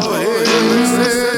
always.